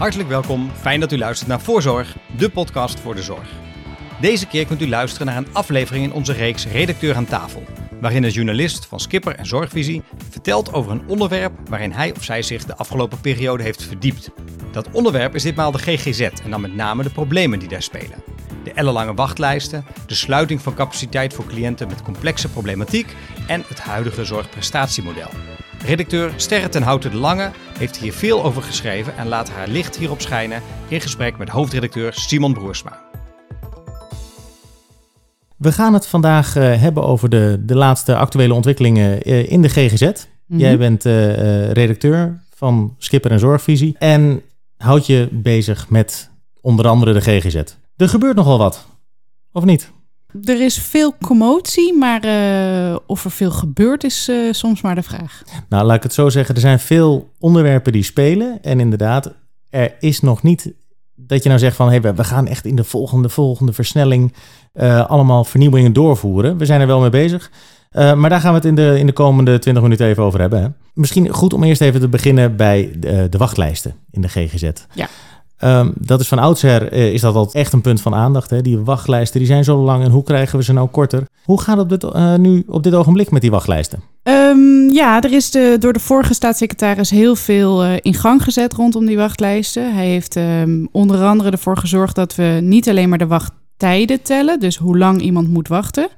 Hartelijk welkom, fijn dat u luistert naar Voorzorg, de podcast voor de zorg. Deze keer kunt u luisteren naar een aflevering in onze reeks Redacteur aan tafel, waarin een journalist van Skipper en Zorgvisie vertelt over een onderwerp waarin hij of zij zich de afgelopen periode heeft verdiept. Dat onderwerp is ditmaal de GGZ en dan met name de problemen die daar spelen. De ellenlange wachtlijsten, de sluiting van capaciteit voor cliënten met complexe problematiek en het huidige zorgprestatiemodel. Redacteur Sterre ten Houten de Lange heeft hier veel over geschreven en laat haar licht hierop schijnen in gesprek met hoofdredacteur Simon Broersma. We gaan het vandaag uh, hebben over de, de laatste actuele ontwikkelingen uh, in de GGZ. Mm -hmm. Jij bent uh, redacteur van Skipper en Zorgvisie en houdt je bezig met onder andere de GGZ. Er gebeurt nogal wat, of niet? Er is veel commotie, maar uh, of er veel gebeurt is uh, soms maar de vraag. Nou, laat ik het zo zeggen. Er zijn veel onderwerpen die spelen. En inderdaad, er is nog niet dat je nou zegt van... Hey, we gaan echt in de volgende, volgende versnelling uh, allemaal vernieuwingen doorvoeren. We zijn er wel mee bezig. maar daar gaan we het in de, in de komende 20 minuten even over hebben. Hè? Misschien goed om eerst even te beginnen bij de, de wachtlijsten in de GGZ. Ja. Um, dat is van oudsher uh, is dat altijd echt een punt van aandacht. Hè? Die wachtlijsten die zijn zo lang en hoe krijgen we ze nou korter? Hoe gaat het uh, nu op dit ogenblik met die wachtlijsten? Um, ja, er is de, door de vorige staatssecretaris heel veel uh, in gang gezet rondom die wachtlijsten. Hij heeft um, onder andere ervoor gezorgd dat we niet alleen maar de wachttijden tellen, dus hoe lang iemand moet wachten,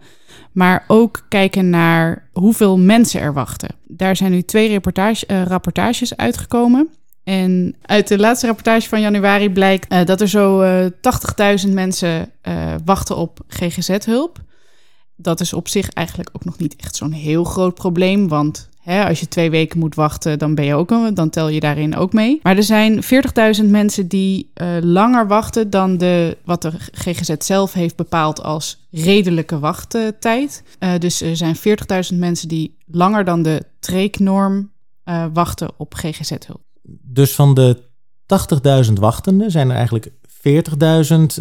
maar ook kijken naar hoeveel mensen er wachten. Daar zijn nu twee rapportages uitgekomen. En uit de laatste rapportage van januari blijkt uh, dat er zo uh, 80.000 mensen uh, wachten op GGZ-hulp. Dat is op zich eigenlijk ook nog niet echt zo'n heel groot probleem, want hè, als je twee weken moet wachten, dan, ben je ook, dan tel je daarin ook mee. Maar er zijn 40.000 mensen die langer wachten dan de, wat de GGZ zelf heeft bepaald als redelijke wachttijd. Dus er zijn 40.000 mensen die langer dan de treeknorm uh, wachten op GGZ-hulp. Dus van de 80.000 wachtenden zijn er eigenlijk 40.000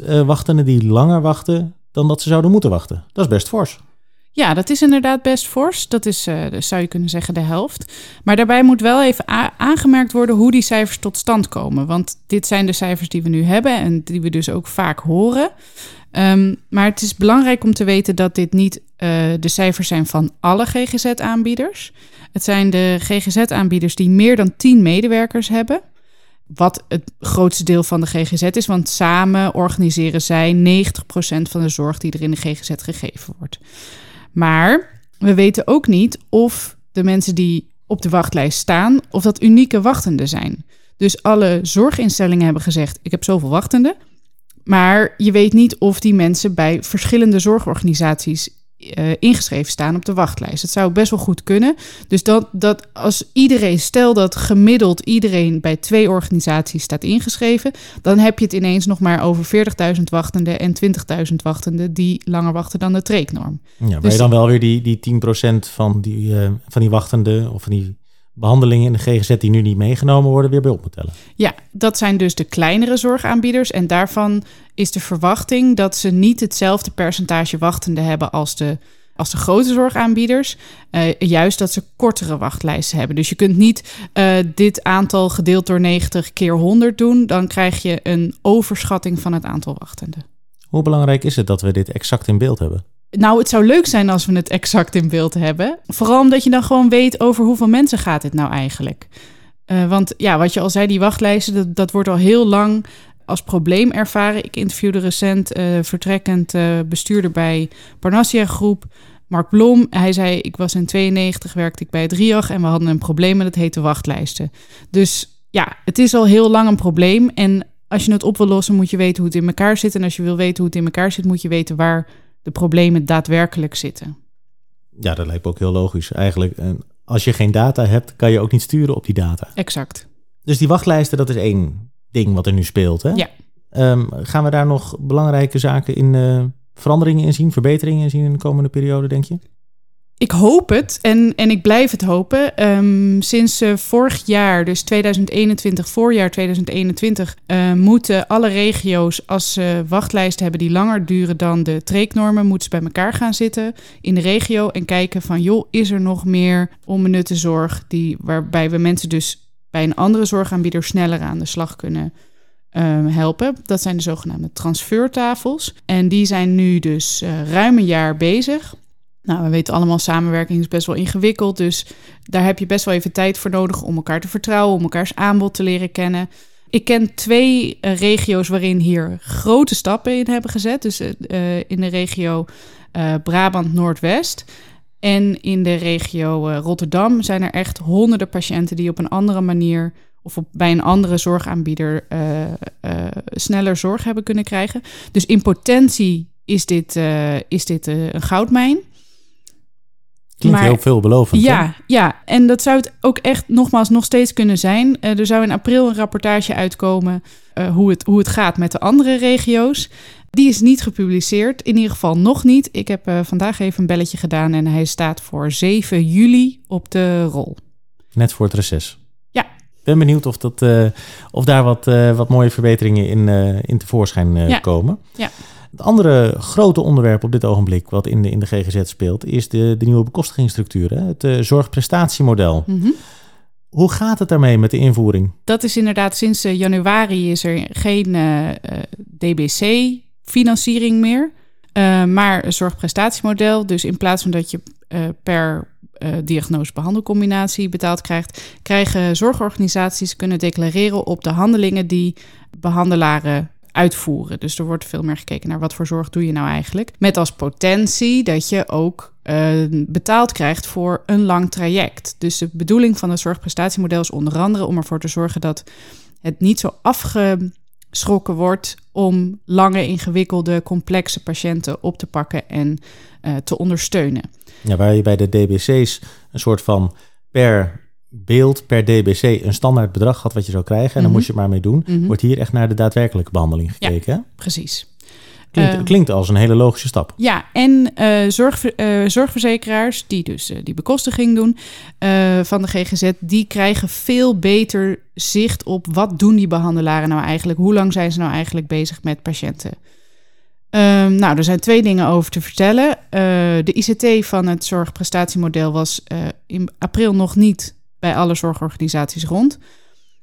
uh, wachtenden die langer wachten dan dat ze zouden moeten wachten. Dat is best fors. Ja, dat is inderdaad best fors. Dat is, uh, zou je kunnen zeggen, de helft. Maar daarbij moet wel even aangemerkt worden hoe die cijfers tot stand komen. Want dit zijn de cijfers die we nu hebben en die we dus ook vaak horen. Um, maar het is belangrijk om te weten dat dit niet uh, de cijfers zijn van alle GGZ-aanbieders. Het zijn de GGZ-aanbieders die meer dan 10 medewerkers hebben. Wat het grootste deel van de GGZ is, want samen organiseren zij 90% van de zorg die er in de GGZ gegeven wordt. Maar we weten ook niet of de mensen die op de wachtlijst staan, of dat unieke wachtenden zijn. Dus alle zorginstellingen hebben gezegd: ik heb zoveel wachtenden. Maar je weet niet of die mensen bij verschillende zorgorganisaties uh, ingeschreven staan op de wachtlijst. Het zou best wel goed kunnen. Dus dat, dat als iedereen, stel dat gemiddeld iedereen bij twee organisaties staat ingeschreven, dan heb je het ineens nog maar over 40.000 wachtenden en 20.000 wachtenden die langer wachten dan de treeknorm. Ja, waar dus, je dan wel weer die, die 10% van die, uh, van die wachtenden of van die behandelingen in de GGZ die nu niet meegenomen worden, weer bij op moet tellen. Ja, dat zijn dus de kleinere zorgaanbieders. En daarvan is de verwachting dat ze niet hetzelfde percentage wachtenden hebben als de, als de grote zorgaanbieders. Uh, juist dat ze kortere wachtlijsten hebben. Dus je kunt niet uh, dit aantal gedeeld door 90 keer 100 doen. Dan krijg je een overschatting van het aantal wachtenden. Hoe belangrijk is het dat we dit exact in beeld hebben? Nou, het zou leuk zijn als we het exact in beeld hebben. Vooral omdat je dan gewoon weet over hoeveel mensen gaat dit nou eigenlijk. Uh, want ja, wat je al zei, die wachtlijsten, dat, dat wordt al heel lang als probleem ervaren. Ik interviewde recent uh, vertrekkend uh, bestuurder bij Parnassia Groep, Mark Blom. Hij zei, ik was in 92, werkte ik bij het RIAG en we hadden een probleem en dat heette wachtlijsten. Dus ja, het is al heel lang een probleem. En als je het op wil lossen, moet je weten hoe het in elkaar zit. En als je wil weten hoe het in elkaar zit, moet je weten waar de problemen daadwerkelijk zitten. Ja, dat lijkt me ook heel logisch. Eigenlijk, als je geen data hebt, kan je ook niet sturen op die data. Exact. Dus die wachtlijsten, dat is één ding wat er nu speelt. Hè? Ja. Um, gaan we daar nog belangrijke zaken in, uh, veranderingen in zien, verbeteringen in zien in de komende periode, denk je? Ik hoop het en, en ik blijf het hopen. Um, sinds uh, vorig jaar, dus 2021, voorjaar 2021, uh, moeten alle regio's, als ze wachtlijsten hebben die langer duren dan de treeknormen, moeten ze bij elkaar gaan zitten in de regio en kijken van, joh, is er nog meer onbenutte zorg die, waarbij we mensen dus bij een andere zorgaanbieder sneller aan de slag kunnen ehm, helpen. Dat zijn de zogenaamde transfertafels. En die zijn nu dus uh, ruim een jaar bezig. Nou, we weten allemaal, samenwerking is best wel ingewikkeld. Dus daar heb je best wel even tijd voor nodig om elkaar te vertrouwen, om elkaars aanbod te leren kennen. Ik ken twee uh, regio's waarin hier grote stappen in hebben gezet. Dus uh, in de regio Brabant Noordwest. En in de regio Rotterdam zijn er echt honderden patiënten die op een andere manier of bij een andere zorgaanbieder sneller zorg hebben kunnen krijgen. Dus in potentie is dit, is dit een goudmijn. Klinkt maar, heel veelbelovend. Ja, hè? ja, en dat zou het ook echt nogmaals nog steeds kunnen zijn. Uh, er zou in april een rapportage uitkomen uh, hoe, het, hoe het gaat met de andere regio's. Die is niet gepubliceerd, in ieder geval nog niet. Ik heb uh, vandaag even een belletje gedaan en hij staat voor 7 juli op de rol. Net voor het reces. Ja. Ik ben benieuwd of, dat, of daar wat, wat mooie verbeteringen in, in tevoorschijn ja. komen. Ja. Het andere grote onderwerp op dit ogenblik wat in de, in de GGZ speelt, is de, de nieuwe bekostigingsstructuur, hè? het uh, zorgprestatiemodel. Mhm. Hoe gaat het daarmee met de invoering? Dat is inderdaad sinds uh, januari is er geen uh, DBC-financiering meer, maar een zorgprestatiemodel. Dus in plaats van dat je per diagnose-behandelcombinatie betaald krijgt, krijgen zorgorganisaties kunnen declareren op de handelingen die behandelaren uitvoeren. Dus er wordt veel meer gekeken naar wat voor zorg doe je nou eigenlijk. Met als potentie dat je ook uh, betaald krijgt voor een lang traject. Dus de bedoeling van het zorgprestatiemodel is onder andere om ervoor te zorgen dat het niet zo afgeschrokken wordt om lange, ingewikkelde, complexe patiënten op te pakken en uh, te ondersteunen. Ja, waar je bij de DBC's een soort van per beeld per DBC een standaard bedrag had wat je zou krijgen. En dan Mhm. moest je het maar mee doen. Mhm. Wordt hier echt naar de daadwerkelijke behandeling gekeken. hè? Precies. Klinkt, Eh, klinkt als een hele logische stap. Ja, en eh, zorg, eh, zorgverzekeraars die dus eh, die bekostiging doen van de GGZ, die krijgen veel beter zicht op wat doen die behandelaren nou eigenlijk, hoe lang zijn ze nou eigenlijk bezig met patiënten. Ehm, nou, er zijn twee dingen over te vertellen. De ICT van het zorgprestatiemodel was in april nog niet bij alle zorgorganisaties rond.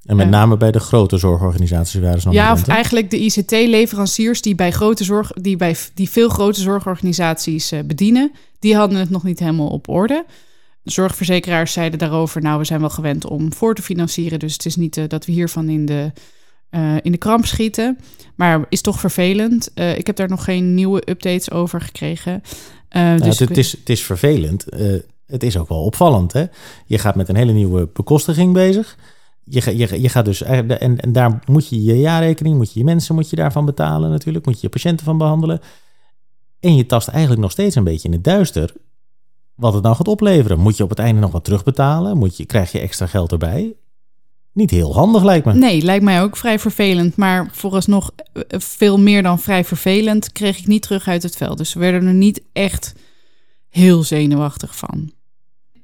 En met eh, name bij de grote zorgorganisaties waren ze nog Ja, of eigenlijk de ICT-leveranciers die bij grote zorg, die bij die veel grote zorgorganisaties eh, bedienen, die hadden het nog niet helemaal op orde. De zorgverzekeraars zeiden daarover, nou, we zijn wel gewend om voor te financieren, dus het is niet eh, dat we hiervan in de, in de kramp schieten. Maar is toch vervelend. Ik heb daar nog geen nieuwe updates over gekregen. Nou, dus het, het is, het is vervelend. Het is ook wel opvallend. Hè? Je gaat met een hele nieuwe bekostiging bezig. Je, je, ga- je gaat dus, en, en daar moet je je jaarrekening, moet je je mensen moet je daarvan betalen natuurlijk. Moet je je patiënten van behandelen. En je tast eigenlijk nog steeds een beetje in het duister wat het nou gaat opleveren. Moet je op het einde nog wat terugbetalen? Moet je, krijg je extra geld erbij? Niet heel handig lijkt me. Nee, lijkt mij ook vrij vervelend. Maar vooralsnog eh, veel meer dan vrij vervelend kreeg ik niet terug uit het veld. Dus we werden er niet echt heel zenuwachtig van.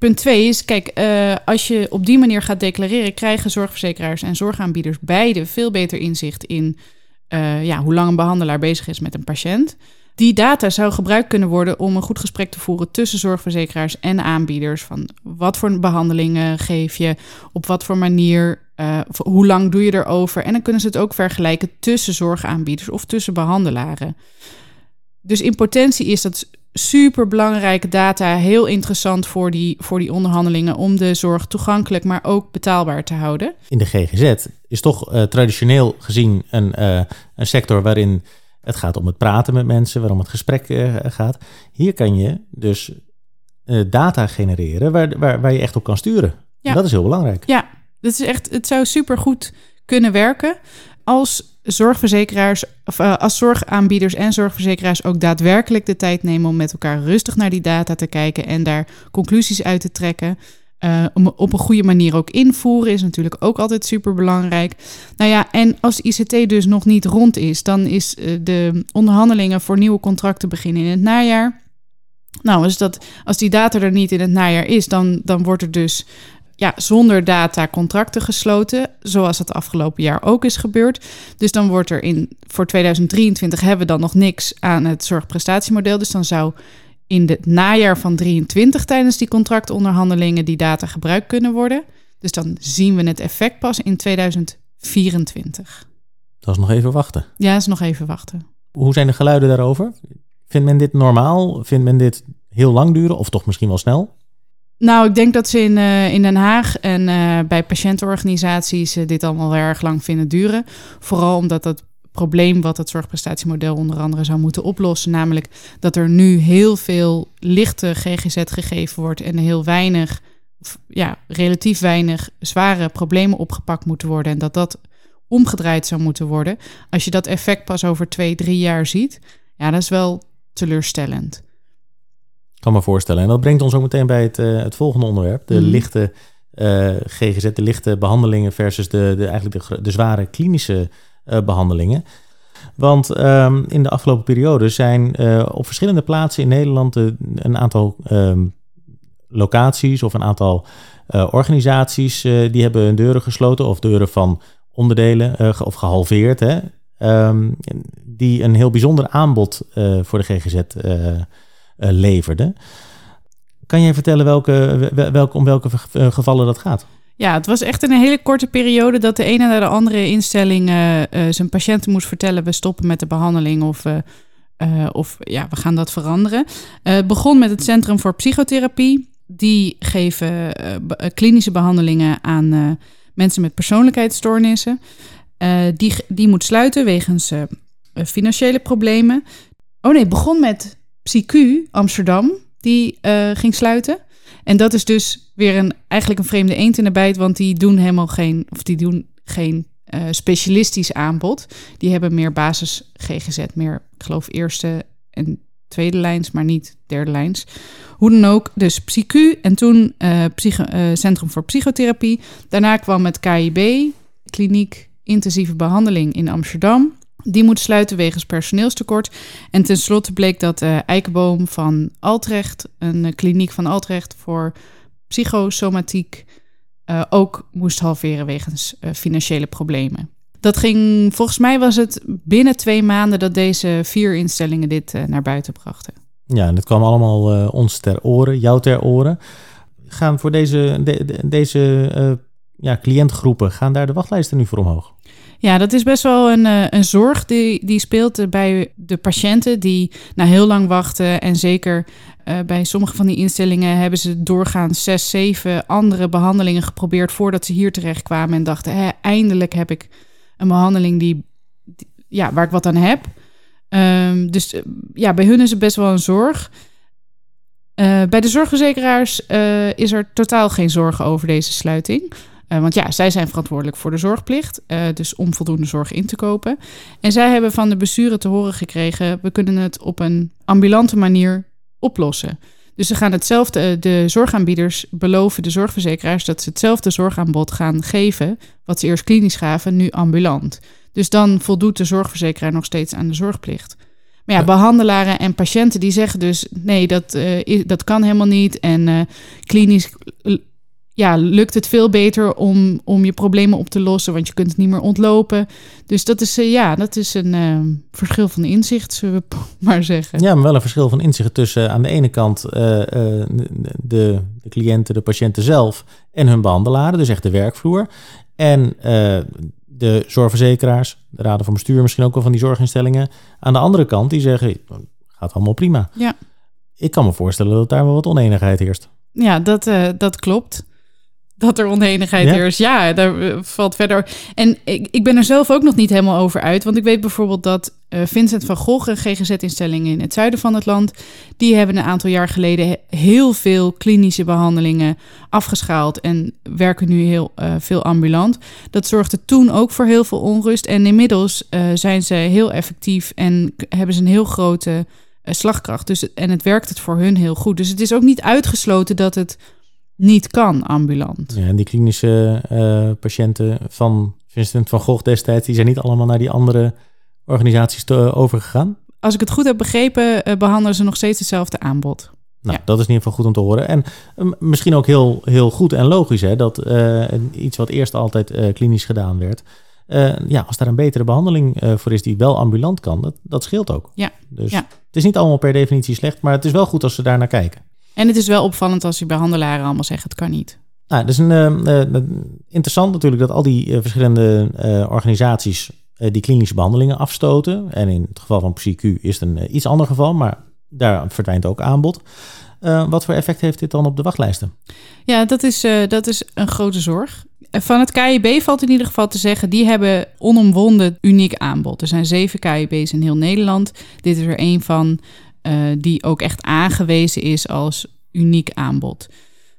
Punt twee is, kijk, eh, als je op die manier gaat declareren, krijgen zorgverzekeraars en zorgaanbieders beide veel beter inzicht in eh, ja, hoe lang een behandelaar bezig is met een patiënt. Die data zou gebruikt kunnen worden om een goed gesprek te voeren tussen zorgverzekeraars en aanbieders. Van wat voor behandelingen geef je, op wat voor manier, eh, hoe lang doe je erover. En dan kunnen ze het ook vergelijken tussen zorgaanbieders of tussen behandelaren. Dus in potentie is dat super belangrijke data, heel interessant voor die, voor die onderhandelingen om de zorg toegankelijk, maar ook betaalbaar te houden. in de GGZ is toch eh, traditioneel gezien een, eh, een sector waarin het gaat om het praten met mensen, waarom het gesprek eh, gaat. Hier kan je dus data genereren waar, waar, waar je echt op kan sturen. Ja. En dat is heel belangrijk. Ja, dat is echt, het zou super goed kunnen werken als zorgverzekeraars, of eh, als zorgaanbieders en zorgverzekeraars ook daadwerkelijk de tijd nemen om met elkaar rustig naar die data te kijken en daar conclusies uit te trekken. Eh, om op een goede manier ook invoeren is natuurlijk ook altijd super belangrijk. Nou ja, en als ICT dus nog niet rond is, dan is eh, de onderhandelingen voor nieuwe contracten beginnen in het najaar. Nou, dus dat, als die data er niet in het najaar is, dan, dan wordt er dus ja, zonder data contracten gesloten, zoals het afgelopen jaar ook is gebeurd. Dus dan wordt er in voor 2023 hebben we dan nog niks aan het zorgprestatiemodel. Dus dan zou in het najaar van 23 tijdens die contractonderhandelingen die data gebruikt kunnen worden. Dus dan zien we het effect pas in 2024. Dat is nog even wachten. Ja, dat is nog even wachten. Hoe zijn de geluiden daarover? Vindt men dit normaal? Vindt men dit heel lang duren of toch misschien wel snel? Nou, ik denk dat ze in, uh, in Den Haag en uh, bij patiëntenorganisaties uh, dit allemaal erg lang vinden duren. Vooral omdat dat probleem wat het zorgprestatiemodel onder andere zou moeten oplossen, namelijk dat er nu heel veel lichte GGZ gegeven wordt en heel weinig, ja, relatief weinig zware problemen opgepakt moeten worden en dat dat omgedraaid zou moeten worden. Als je dat effect pas over twee, drie jaar ziet, ja, dat is wel teleurstellend. Kan me voorstellen. En dat brengt ons ook meteen bij het, uh, het volgende onderwerp. De mm. lichte uh, GGZ, de lichte behandelingen versus de, de, eigenlijk de, de zware klinische uh, behandelingen. Want um, in de afgelopen periode zijn op verschillende plaatsen in Nederland een aantal um, locaties of een aantal organisaties die hebben hun deuren gesloten of deuren van onderdelen of gehalveerd. Hè, um, die een heel bijzonder aanbod voor de GGZ uh, leverde. Kan jij vertellen welke, welke, om welke eh, gevallen dat gaat? Ja, het was echt een hele korte periode dat de ene naar de andere instelling uh, zijn patiënten moest vertellen: we stoppen met de behandeling of, of ja, we gaan dat veranderen. het begon met het Centrum voor Psychotherapie. Die geven klinische behandelingen aan mensen met persoonlijkheidsstoornissen. die, die moet sluiten wegens financiële problemen. Oh nee, het begon met PsyQ Amsterdam, die uh, ging sluiten. En dat is dus weer een, eigenlijk een vreemde eend in de bijt, want die doen helemaal geen, of die doen geen uh, specialistisch aanbod. Die hebben meer basis GGZ, meer, ik geloof, eerste en tweede lijns, maar niet derde lijns. Hoe dan ook, dus PsyQ en toen uh, Centrum voor Psychotherapie. Daarna kwam het KIB, Kliniek Intensieve Behandeling in Amsterdam. Die moet sluiten wegens personeelstekort. En tenslotte bleek dat uh, Eikenboom van Altrecht, een uh, kliniek van Altrecht voor psychosomatiek, uh, ook moest halveren wegens financiële problemen. Dat ging, volgens mij was het binnen twee maanden dat deze vier instellingen dit naar buiten brachten. Ja, en het kwam allemaal ons ter oren, jou ter oren. Gaan voor deze, de, deze ja, cliëntgroepen, gaan daar de wachtlijsten nu voor omhoog? Ja, dat is best wel een, uh, een zorg die, die speelt bij de patiënten die na heel lang wachten. En zeker uh, bij sommige van die instellingen hebben ze doorgaans zes, zeven andere behandelingen geprobeerd voordat ze hier terecht kwamen en dachten, Hé, eindelijk heb ik een behandeling die, ja, waar ik wat aan heb. Um, dus ja, bij hun is het best wel een zorg. bij de zorgverzekeraars is er totaal geen zorgen over deze sluiting. Uh, want ja, zij zijn verantwoordelijk voor de zorgplicht, uh, dus om voldoende zorg in te kopen. En zij hebben van de besturen te horen gekregen: we kunnen het op een ambulante manier oplossen. Dus ze gaan hetzelfde, eh, de zorgaanbieders beloven de zorgverzekeraars dat ze hetzelfde zorgaanbod gaan geven, wat ze eerst klinisch gaven, nu ambulant. Dus dan voldoet de zorgverzekeraar nog steeds aan de zorgplicht. Maar ja, behandelaren en patiënten die zeggen dus: nee, dat, uh, dat kan helemaal niet. En klinisch ja, lukt het veel beter om, om je problemen op te lossen, want je kunt het niet meer ontlopen. Dus dat is, uh, ja, dat is een uh, verschil van inzicht, zullen we maar zeggen. Ja, maar wel een verschil van inzicht tussen aan de ene kant uh, de, de cliënten, de patiënten zelf en hun behandelaren, dus echt de werkvloer. En de zorgverzekeraars, de raden van bestuur misschien ook wel van die zorginstellingen. Aan de andere kant, die zeggen, gaat allemaal prima. Ja. Ik kan me voorstellen dat daar wel wat oneenigheid heerst. Ja, dat, dat klopt dat er oneenigheid ja? is. Ja, daar eh, valt verder. En ik, ik ben er zelf ook nog niet helemaal over uit. Want ik weet bijvoorbeeld dat uh, Vincent van Gogh, een GGZ-instelling in het zuiden van het land, die hebben een aantal jaar geleden heel veel klinische behandelingen afgeschaald en werken nu heel uh, veel ambulant. Dat zorgde toen ook voor heel veel onrust. En inmiddels uh, zijn ze heel effectief en hebben ze een heel grote slagkracht. Dus, en het werkt het voor hun heel goed. Dus het is ook niet uitgesloten dat het niet kan ambulant. Ja, en die klinische uh, patiënten van Vincent van Gogh destijds, die zijn niet allemaal naar die andere organisaties te, overgegaan? Als ik het goed heb begrepen, uh, behandelen ze nog steeds hetzelfde aanbod. Nou, ja. dat is in ieder geval goed om te horen. En misschien ook heel, heel goed en logisch, hè, dat iets wat eerst altijd klinisch gedaan werd, ja, als daar een betere behandeling voor is die wel ambulant kan, dat, dat scheelt ook. Ja. Dus ja. het is niet allemaal per definitie slecht, maar het is wel goed als ze daar naar kijken. En het is wel opvallend als die behandelaren allemaal zeggen het kan niet. Nou, het is een, uh, uh, interessant natuurlijk dat al die uh, verschillende organisaties eh, die klinische behandelingen afstoten. En in het geval van PsyQ is het een eh, iets ander geval, maar daar verdwijnt ook aanbod. Wat voor effect heeft dit dan op de wachtlijsten? Ja, dat is, dat is een grote zorg. Van het KIB valt in ieder geval te zeggen, die hebben onomwonden uniek aanbod. Er zijn zeven KIB's in heel Nederland. Dit is er een van die ook echt aangewezen is als uniek aanbod.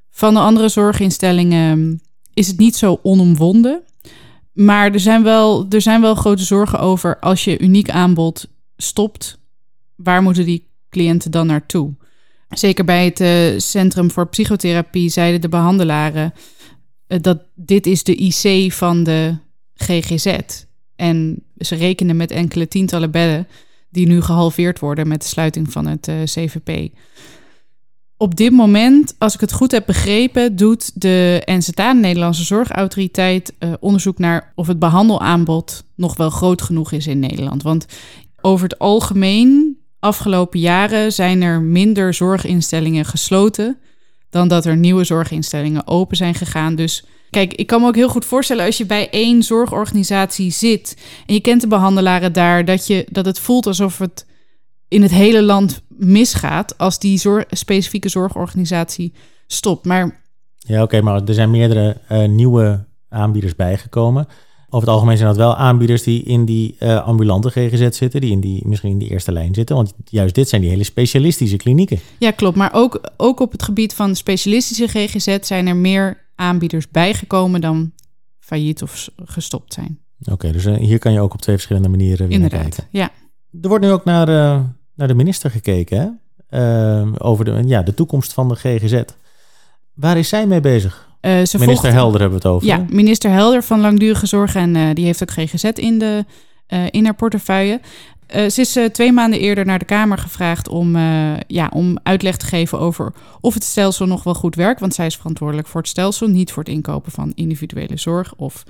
Van de andere zorginstellingen is het niet zo onomwonden. Maar er zijn wel, er zijn wel grote zorgen over als je uniek aanbod stopt, waar moeten die cliënten dan naartoe? Zeker bij het uh, Centrum voor Psychotherapie zeiden de behandelaren uh, dat dit is de IC van de GGZ. En ze rekenen met enkele tientallen bedden die nu gehalveerd worden met de sluiting van het uh, CVP. Op dit moment, als ik het goed heb begrepen, doet de NZA, de Nederlandse Zorgautoriteit, onderzoek naar of het behandelaanbod nog wel groot genoeg is in Nederland. Want over het algemeen afgelopen jaren zijn er minder zorginstellingen gesloten dan dat er nieuwe zorginstellingen open zijn gegaan. Dus kijk, ik kan me ook heel goed voorstellen als je bij één zorgorganisatie zit en je kent de behandelaren daar, dat, je, dat het voelt alsof het in het hele land misgaat als die specifieke zorgorganisatie stopt. Maar ja, oké, maar er zijn meerdere uh, nieuwe aanbieders bijgekomen. Over het algemeen zijn dat wel aanbieders die in die uh, ambulante GGZ zitten, die, in die misschien in die eerste lijn zitten. Want juist dit zijn die hele specialistische klinieken. Ja, klopt. Maar ook, ook op het gebied van specialistische GGZ zijn er meer aanbieders bijgekomen dan failliet of gestopt zijn. Oké, dus uh, hier kan je ook op twee verschillende manieren weer Inderdaad, kijken. ja. Er wordt nu ook naar, uh, naar de minister gekeken hè? over de, ja, de toekomst van de GGZ. Waar is zij mee bezig? Uh, ze minister volgt, Helder hebben we het over. Ja, minister Helder van Langdurige Zorg. En uh, die heeft ook GGZ in, de, uh, in haar portefeuille. ze is twee maanden eerder naar de Kamer gevraagd om, ja, om uitleg te geven over of het stelsel nog wel goed werkt. Want zij is verantwoordelijk voor het stelsel, niet voor het inkopen van individuele zorg. Of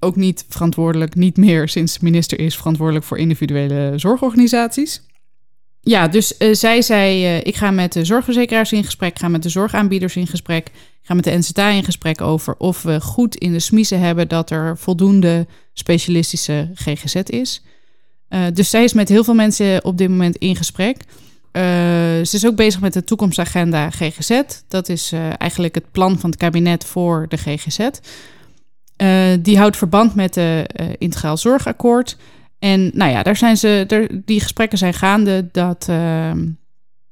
ook niet verantwoordelijk, niet meer sinds minister is verantwoordelijk voor individuele zorgorganisaties. Ja, dus uh, zij zei: uh, Ik ga met de zorgverzekeraars in gesprek, ga met de zorgaanbieders in gesprek, ga met de NZA in gesprek over of we goed in de smiezen hebben dat er voldoende specialistische GGZ is. Uh, dus zij is met heel veel mensen op dit moment in gesprek. ze is ook bezig met de toekomstagenda GGZ. Dat is eigenlijk het plan van het kabinet voor de GGZ. die houdt verband met het Integraal Zorgakkoord. En nou ja, daar zijn ze, er, die gesprekken zijn gaande. Dat, uh,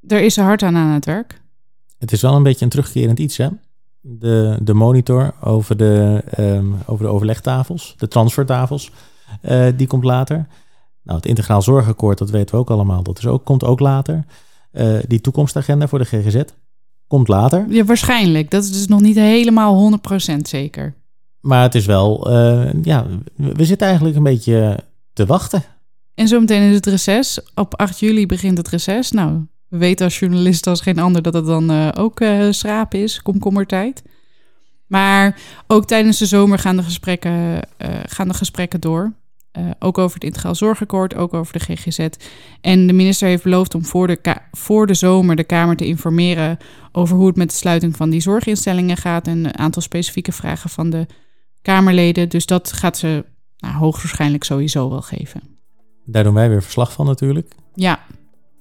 er is er hard aan aan het werk. Het is wel een beetje een terugkerend iets, hè? De, de monitor over de, um, over de overlegtafels, de transfertafels, uh, die komt later. Nou, het integraal zorgakkoord, dat weten we ook allemaal, dat is ook, komt ook later. Uh, die toekomstagenda voor de GGZ komt later. Ja, waarschijnlijk. Dat is dus nog niet helemaal 100% zeker. Maar het is wel, uh, ja, we zitten eigenlijk een beetje te wachten. En zometeen is het reces. Op 8 juli begint het reces. Nou, we weten als journalist als geen ander dat het dan uh, ook uh, schraap is, komkommertijd. Maar ook tijdens de zomer gaan de gesprekken, uh, gaan de gesprekken door. ook over het integraal zorgakkoord, ook over de GGZ. En de minister heeft beloofd om voor de, voor de zomer de Kamer te informeren over hoe het met de sluiting van die zorginstellingen gaat. En een aantal specifieke vragen van de Kamerleden. Dus dat gaat ze nou, hoogstwaarschijnlijk sowieso wel geven. Daar doen wij weer verslag van natuurlijk. Ja.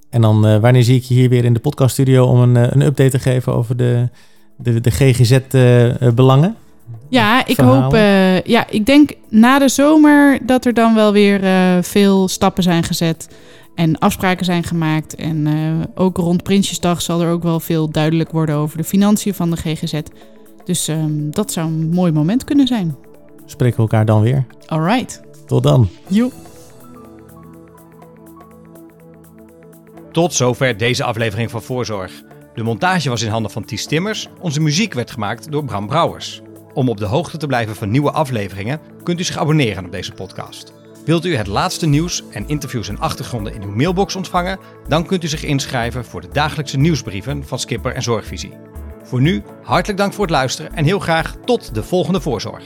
En dan, uh, wanneer zie ik je hier weer in de podcaststudio om een, uh, een update te geven over de, de, de GGZ-belangen? Uh, ja, ik verhalen. hoop, uh, ja, ik denk na de zomer dat er dan wel weer veel stappen zijn gezet en afspraken zijn gemaakt. En ook rond Prinsjesdag zal er ook wel veel duidelijk worden over de financiën van de GGZ. Dus um, dat zou een mooi moment kunnen zijn spreken we elkaar dan weer. Alright. Tot dan. Jo. Tot zover deze aflevering van Voorzorg. De montage was in handen van Ties Timmers. Onze muziek werd gemaakt door Bram Brouwers. Om op de hoogte te blijven van nieuwe afleveringen kunt u zich abonneren op deze podcast. Wilt u het laatste nieuws en interviews en achtergronden in uw mailbox ontvangen? Dan kunt u zich inschrijven voor de dagelijkse nieuwsbrieven van Skipper en Zorgvisie. Voor nu, hartelijk dank voor het luisteren en heel graag tot de volgende Voorzorg.